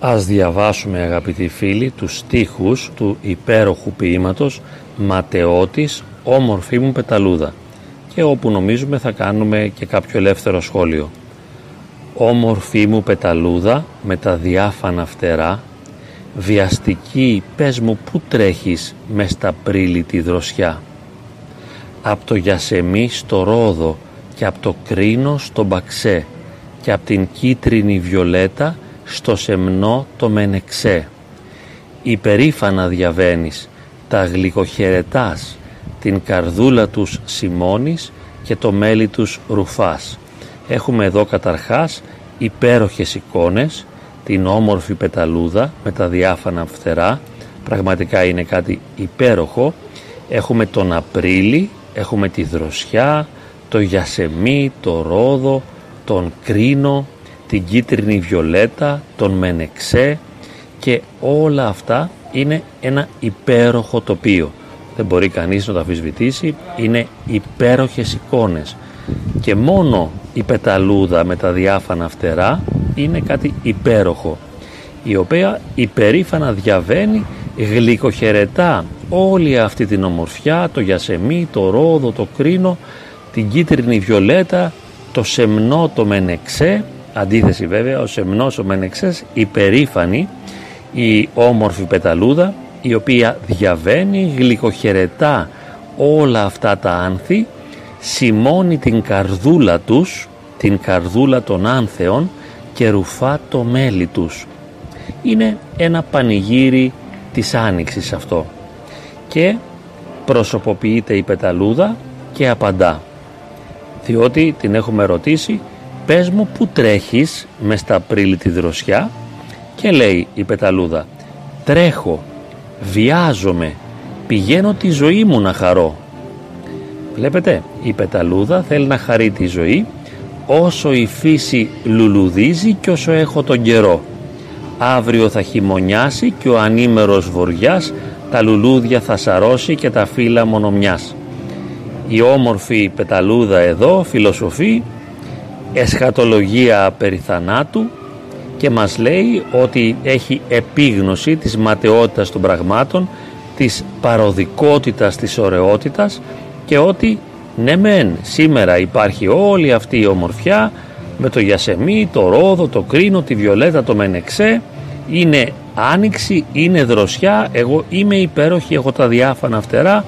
Ας διαβάσουμε αγαπητοί φίλοι τους στίχους του υπέροχου ποίηματος «Ματαιώτης, όμορφή μου πεταλούδα» και όπου νομίζουμε θα κάνουμε και κάποιο ελεύθερο σχόλιο. «Όμορφή μου πεταλούδα με τα διάφανα φτερά, βιαστική πες μου που τρέχεις μες στα πρίλη τη δροσιά. Απ' το Γιασεμί στο Ρόδο και απ' το Κρίνο στο Μπαξέ και απ' την κίτρινη βιολέτα στο σεμνό το μενεξέ. Υπερήφανα διαβαίνεις, τα γλυκοχαιρετάς, την καρδούλα τους σημώνεις και το μέλι τους ρουφάς. Έχουμε εδώ καταρχάς υπέροχες εικόνες, την όμορφη πεταλούδα με τα διάφανα φτερά, πραγματικά είναι κάτι υπέροχο. Έχουμε τον Απρίλη, έχουμε τη δροσιά, το γιασεμί, το ρόδο, τον κρίνο, την κίτρινη βιολέτα, τον μενεξέ και όλα αυτά είναι ένα υπέροχο τοπίο. Δεν μπορεί κανείς να το αφισβητήσει, είναι υπέροχες εικόνες και μόνο η πεταλούδα με τα διάφανα φτερά είναι κάτι υπέροχο η οποία υπερήφανα διαβαίνει γλυκοχαιρετά όλη αυτή την ομορφιά, το γιασεμί, το ρόδο, το κρίνο, την κίτρινη βιολέτα, το σεμνό, το μενεξέ Αντίθεση βέβαια, ο Σεμνός ο Μενεξές υπερήφανη η όμορφη πεταλούδα η οποία διαβαίνει, γλυκοχαιρετά όλα αυτά τα άνθη σημώνει την καρδούλα τους, την καρδούλα των άνθεων και ρουφά το μέλι τους. Είναι ένα πανηγύρι της άνοιξης αυτό και προσωποποιείται η πεταλούδα και απαντά διότι την έχουμε ρωτήσει πες μου που τρέχεις μες στα Απρίλη τη δροσιά και λέει η πεταλούδα τρέχω, βιάζομαι, πηγαίνω τη ζωή μου να χαρώ. Βλέπετε, η πεταλούδα θέλει να χαρεί τη ζωή όσο η φύση λουλουδίζει και όσο έχω τον καιρό. Αύριο θα χειμωνιάσει και ο ανήμερος βοριάς τα λουλούδια θα σαρώσει και τα φύλλα μονομιάς. Η όμορφη πεταλούδα εδώ φιλοσοφεί εσχατολογία περί θανάτου και μας λέει ότι έχει επίγνωση της ματαιότητας των πραγμάτων, της παροδικότητας της ωραιότητας και ότι ναι μεν σήμερα υπάρχει όλη αυτή η ομορφιά με το γιασεμί, το ρόδο, το κρίνο, τη βιολέτα, το μενεξέ. Είναι άνοιξη, είναι δροσιά, εγώ είμαι υπέροχη, έχω τα διάφανα φτερά.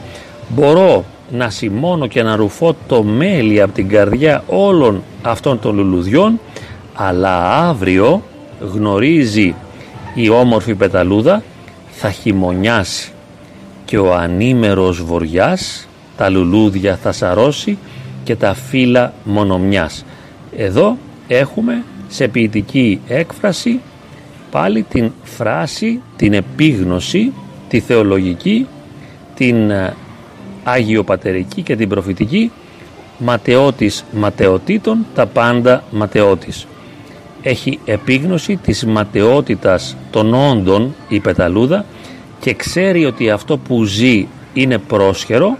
Μπορώ να σημώνω και να ρουφώ το μέλι από την καρδιά όλων αυτών των λουλουδιών αλλά αύριο γνωρίζει η όμορφη πεταλούδα θα χειμωνιάσει και ο ανήμερος βοριάς τα λουλούδια θα σαρώσει και τα φύλλα μονομιάς. Εδώ έχουμε σε ποιητική έκφραση πάλι την φράση, την επίγνωση, τη θεολογική, την ε, Πατερική και την προφητική ματαιώτης ματαιωτήτων τα πάντα ματαιώτης έχει επίγνωση της ματαιότητας των όντων η πεταλούδα και ξέρει ότι αυτό που ζει είναι πρόσχερο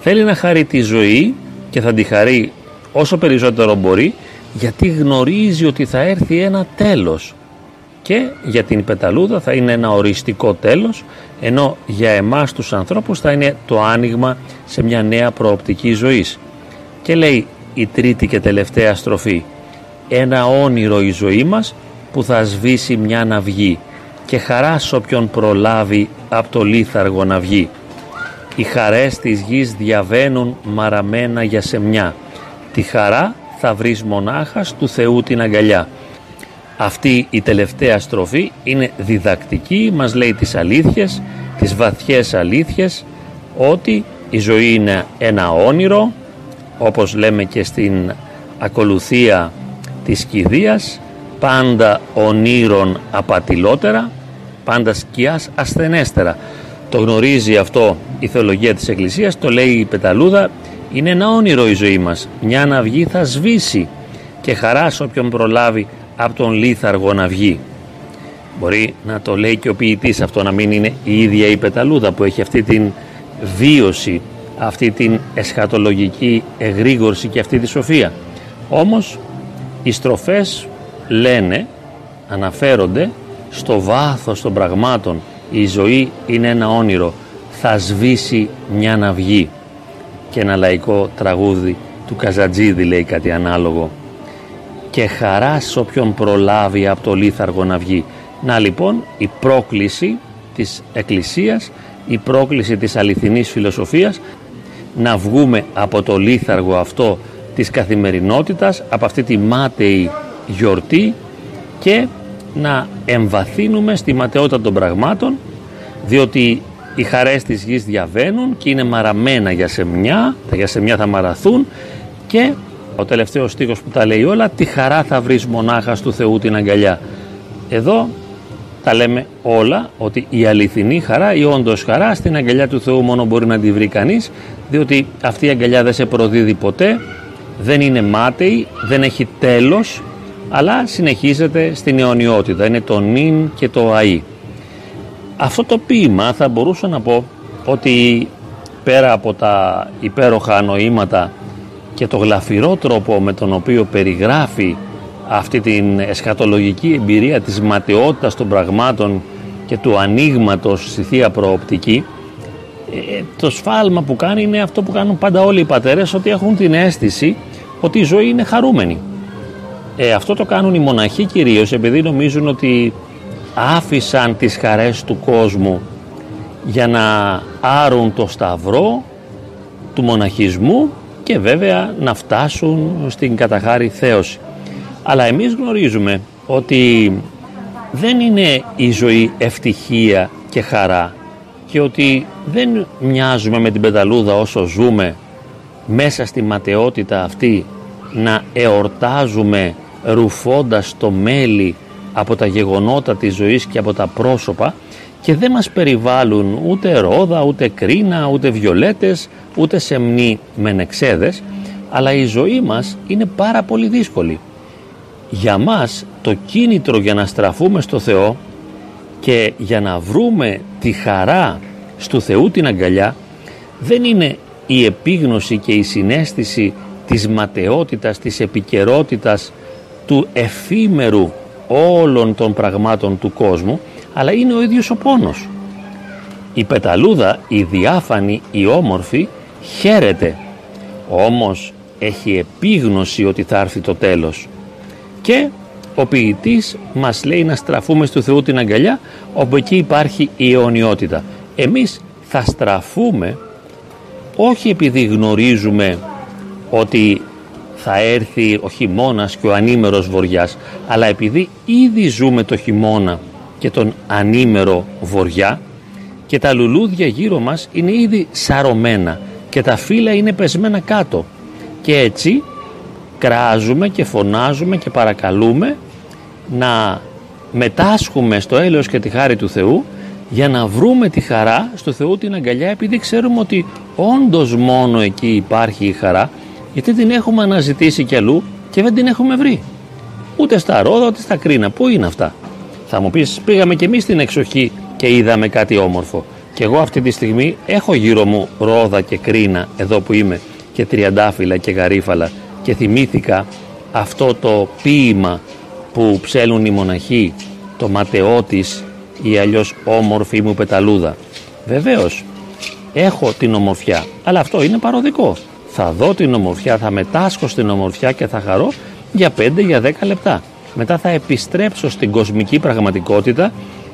θέλει να χαρεί τη ζωή και θα τη χαρεί όσο περισσότερο μπορεί γιατί γνωρίζει ότι θα έρθει ένα τέλος και για την πεταλούδα θα είναι ένα οριστικό τέλος ενώ για εμάς τους ανθρώπους θα είναι το άνοιγμα σε μια νέα προοπτική ζωής και λέει η τρίτη και τελευταία στροφή ένα όνειρο η ζωή μας που θα σβήσει μια ναυγή και χαρά σ' όποιον προλάβει από το λίθαργο να βγει. Οι χαρές της γης διαβαίνουν μαραμένα για σεμιά. Τη χαρά θα βρεις μονάχας του Θεού την αγκαλιά. Αυτή η τελευταία στροφή είναι διδακτική, μας λέει τις αλήθειες, τις βαθιές αλήθειες, ότι η ζωή είναι ένα όνειρο, όπως λέμε και στην ακολουθία της κηδείας, πάντα ονείρων απατηλότερα, πάντα σκιάς ασθενέστερα. Το γνωρίζει αυτό η θεολογία της Εκκλησίας, το λέει η Πεταλούδα, είναι ένα όνειρο η ζωή μας. Μια ναυγή θα σβήσει και χαράς όποιον προλάβει από τον λίθαργο να βγει. Μπορεί να το λέει και ο ποιητής αυτό να μην είναι η ίδια η πεταλούδα που έχει αυτή την βίωση, αυτή την εσχατολογική εγρήγορση και αυτή τη σοφία. Όμως οι στροφές λένε, αναφέρονται στο βάθος των πραγμάτων η ζωή είναι ένα όνειρο θα σβήσει μια ναυγή και ένα λαϊκό τραγούδι του Καζατζίδη λέει κάτι ανάλογο και χαρά σε όποιον προλάβει από το λίθαργο να βγει. Να λοιπόν η πρόκληση της Εκκλησίας η πρόκληση της αληθινής φιλοσοφίας να βγούμε από το λίθαργο αυτό της καθημερινότητας από αυτή τη μάταιη γιορτή και να εμβαθύνουμε στη ματαιότητα των πραγμάτων διότι οι χαρές της γης διαβαίνουν και είναι μαραμένα για σεμιά, τα για σεμιά θα μαραθούν και ο τελευταίος στίχος που τα λέει όλα τη χαρά θα βρεις μονάχας του Θεού την αγκαλιά. Εδώ τα λέμε όλα ότι η αληθινή χαρά, η όντως χαρά στην αγκαλιά του Θεού μόνο μπορεί να τη βρει κανείς διότι αυτή η αγκαλιά δεν σε προδίδει ποτέ, δεν είναι μάταιη, δεν έχει τέλος αλλά συνεχίζεται στην αιωνιότητα, είναι το νυν και το αΐ. Αυτό το ποίημα θα μπορούσα να πω ότι πέρα από τα υπέροχα νοήματα και το γλαφυρό τρόπο με τον οποίο περιγράφει αυτή την εσχατολογική εμπειρία της ματαιότητας των πραγμάτων και του ανοίγματος στη Θεία Προοπτική ε, το σφάλμα που κάνει είναι αυτό που κάνουν πάντα όλοι οι πατέρες ότι έχουν την αίσθηση ότι η ζωή είναι χαρούμενη. Ε, αυτό το κάνουν οι μοναχοί κυρίως επειδή νομίζουν ότι άφησαν τις χαρές του κόσμου για να άρουν το σταυρό του μοναχισμού και βέβαια να φτάσουν στην καταχάρη θέωση. Αλλά εμείς γνωρίζουμε ότι δεν είναι η ζωή ευτυχία και χαρά και ότι δεν μοιάζουμε με την πεταλούδα όσο ζούμε μέσα στη ματαιότητα αυτή να εορτάζουμε ρουφώντας το μέλι από τα γεγονότα της ζωής και από τα πρόσωπα και δεν μας περιβάλλουν ούτε ρόδα, ούτε κρίνα, ούτε βιολέτες, ούτε σεμνοί μενεξέδες, αλλά η ζωή μας είναι πάρα πολύ δύσκολη. Για μας το κίνητρο για να στραφούμε στο Θεό και για να βρούμε τη χαρά στο Θεού την αγκαλιά δεν είναι η επίγνωση και η συνέστηση της ματαιότητας, της επικαιρότητας του εφήμερου όλων των πραγμάτων του κόσμου αλλά είναι ο ίδιος ο πόνος. Η πεταλούδα, η διάφανη, η όμορφη χαίρεται όμως έχει επίγνωση ότι θα έρθει το τέλος και ο ποιητής μας λέει να στραφούμε στο Θεού την αγκαλιά όπου εκεί υπάρχει η αιωνιότητα. Εμείς θα στραφούμε όχι επειδή γνωρίζουμε ότι θα έρθει ο χειμώνας και ο ανήμερος βοριάς αλλά επειδή ήδη ζούμε το χειμώνα και τον ανήμερο βοριά και τα λουλούδια γύρω μας είναι ήδη σαρωμένα και τα φύλλα είναι πεσμένα κάτω και έτσι κράζουμε και φωνάζουμε και παρακαλούμε να μετάσχουμε στο έλεος και τη χάρη του Θεού για να βρούμε τη χαρά στο Θεού την αγκαλιά επειδή ξέρουμε ότι όντως μόνο εκεί υπάρχει η χαρά γιατί την έχουμε αναζητήσει κι αλλού και δεν την έχουμε βρει. Ούτε στα ρόδα ούτε στα κρίνα. Πού είναι αυτά; Θα μου πεις πήγαμε κι εμείς στην εξοχή και είδαμε κάτι όμορφο. Και εγώ αυτή τη στιγμή έχω γύρω μου ρόδα και κρίνα εδώ που είμαι και τριαντάφυλλα και γαρίφαλα και θυμήθηκα αυτό το ποίημα που ψέλουν οι μοναχοί το ματαιώτης ή αλλιώς όμορφη μου πεταλούδα. Βεβαίως έχω την ομορφιά αλλά αυτό είναι παροδικό θα δω την ομορφιά, θα μετάσχω στην ομορφιά και θα χαρώ για 5 για 10 λεπτά. Μετά θα επιστρέψω στην κοσμική πραγματικότητα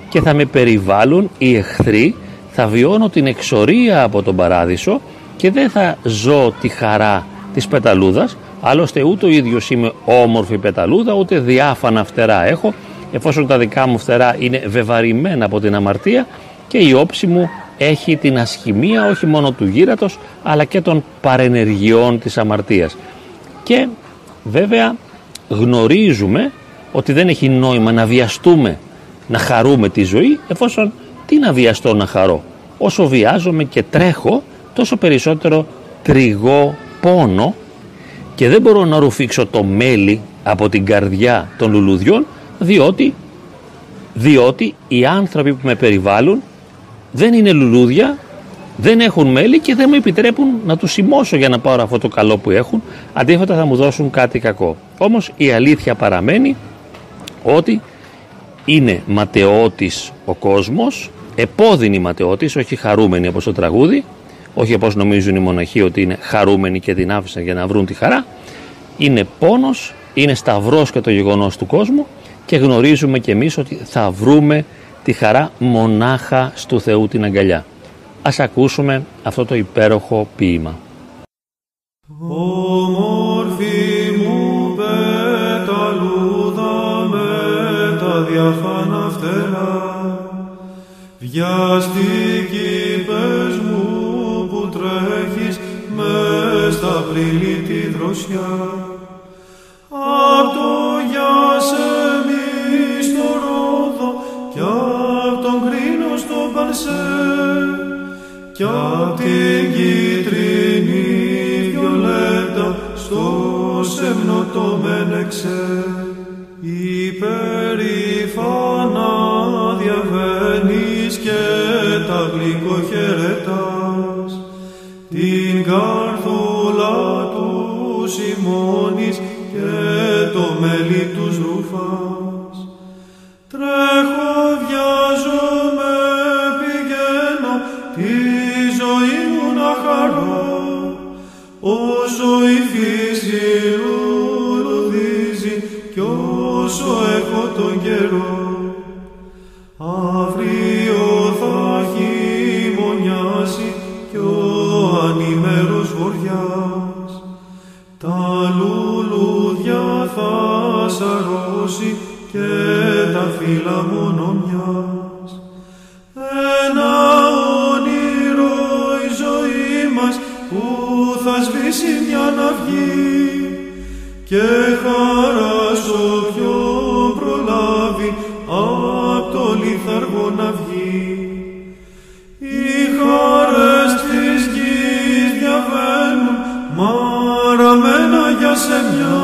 και θα με περιβάλλουν οι εχθροί, θα βιώνω την εξορία από τον παράδεισο και δεν θα ζω τη χαρά της πεταλούδας, άλλωστε ούτε ο ίδιος είμαι όμορφη πεταλούδα, ούτε διάφανα φτερά έχω, εφόσον τα δικά μου φτερά είναι βεβαρημένα από την αμαρτία και η όψη μου έχει την ασχημία όχι μόνο του γύρατος αλλά και των παρενεργειών της αμαρτίας. Και βέβαια γνωρίζουμε ότι δεν έχει νόημα να βιαστούμε να χαρούμε τη ζωή εφόσον τι να βιαστώ να χαρώ. Όσο βιάζομαι και τρέχω τόσο περισσότερο τριγώ πόνο και δεν μπορώ να ρουφήξω το μέλι από την καρδιά των λουλουδιών διότι, διότι οι άνθρωποι που με περιβάλλουν δεν είναι λουλούδια, δεν έχουν μέλη και δεν μου επιτρέπουν να τους σημώσω για να πάρω αυτό το καλό που έχουν, αντίθετα θα μου δώσουν κάτι κακό. Όμως η αλήθεια παραμένει ότι είναι ματαιώτης ο κόσμος, επώδυνη ματαιώτης, όχι χαρούμενη όπως το τραγούδι, όχι όπως νομίζουν οι μοναχοί ότι είναι χαρούμενοι και την άφησαν για να βρουν τη χαρά, είναι πόνος, είναι σταυρός και το γεγονός του κόσμου και γνωρίζουμε κι εμείς ότι θα βρούμε τη χαρά μονάχα στο Θεού την αγκαλιά. Ας ακούσουμε αυτό το υπέροχο ποίημα. Βιαστική πες μου που τρέχεις μες στα πλήλη τη δροσιά. Απ' το γεια σε μη στο ρόδο κι απ' τον κρίνο στο Παρσέ κι απ' την κίτρινη βιολέτα στο σεμνό το μένεξε ζωή μου να χαρώ, όσο η φύση λουλουδίζει κι όσο έχω τον καιρό. Αύριο θα χειμωνιάσει κι ο ανήμερος βοριάς τα λουλούδια θα σαρώσει και τα φύλλα μόνο μιας. Σβήσει μια να βγει και χαράσω πιο προλάβει απ' το λιθαργό να βγει. Οι χαρές της γης διαβαίνουν μαραμένα για σεμιά. Τη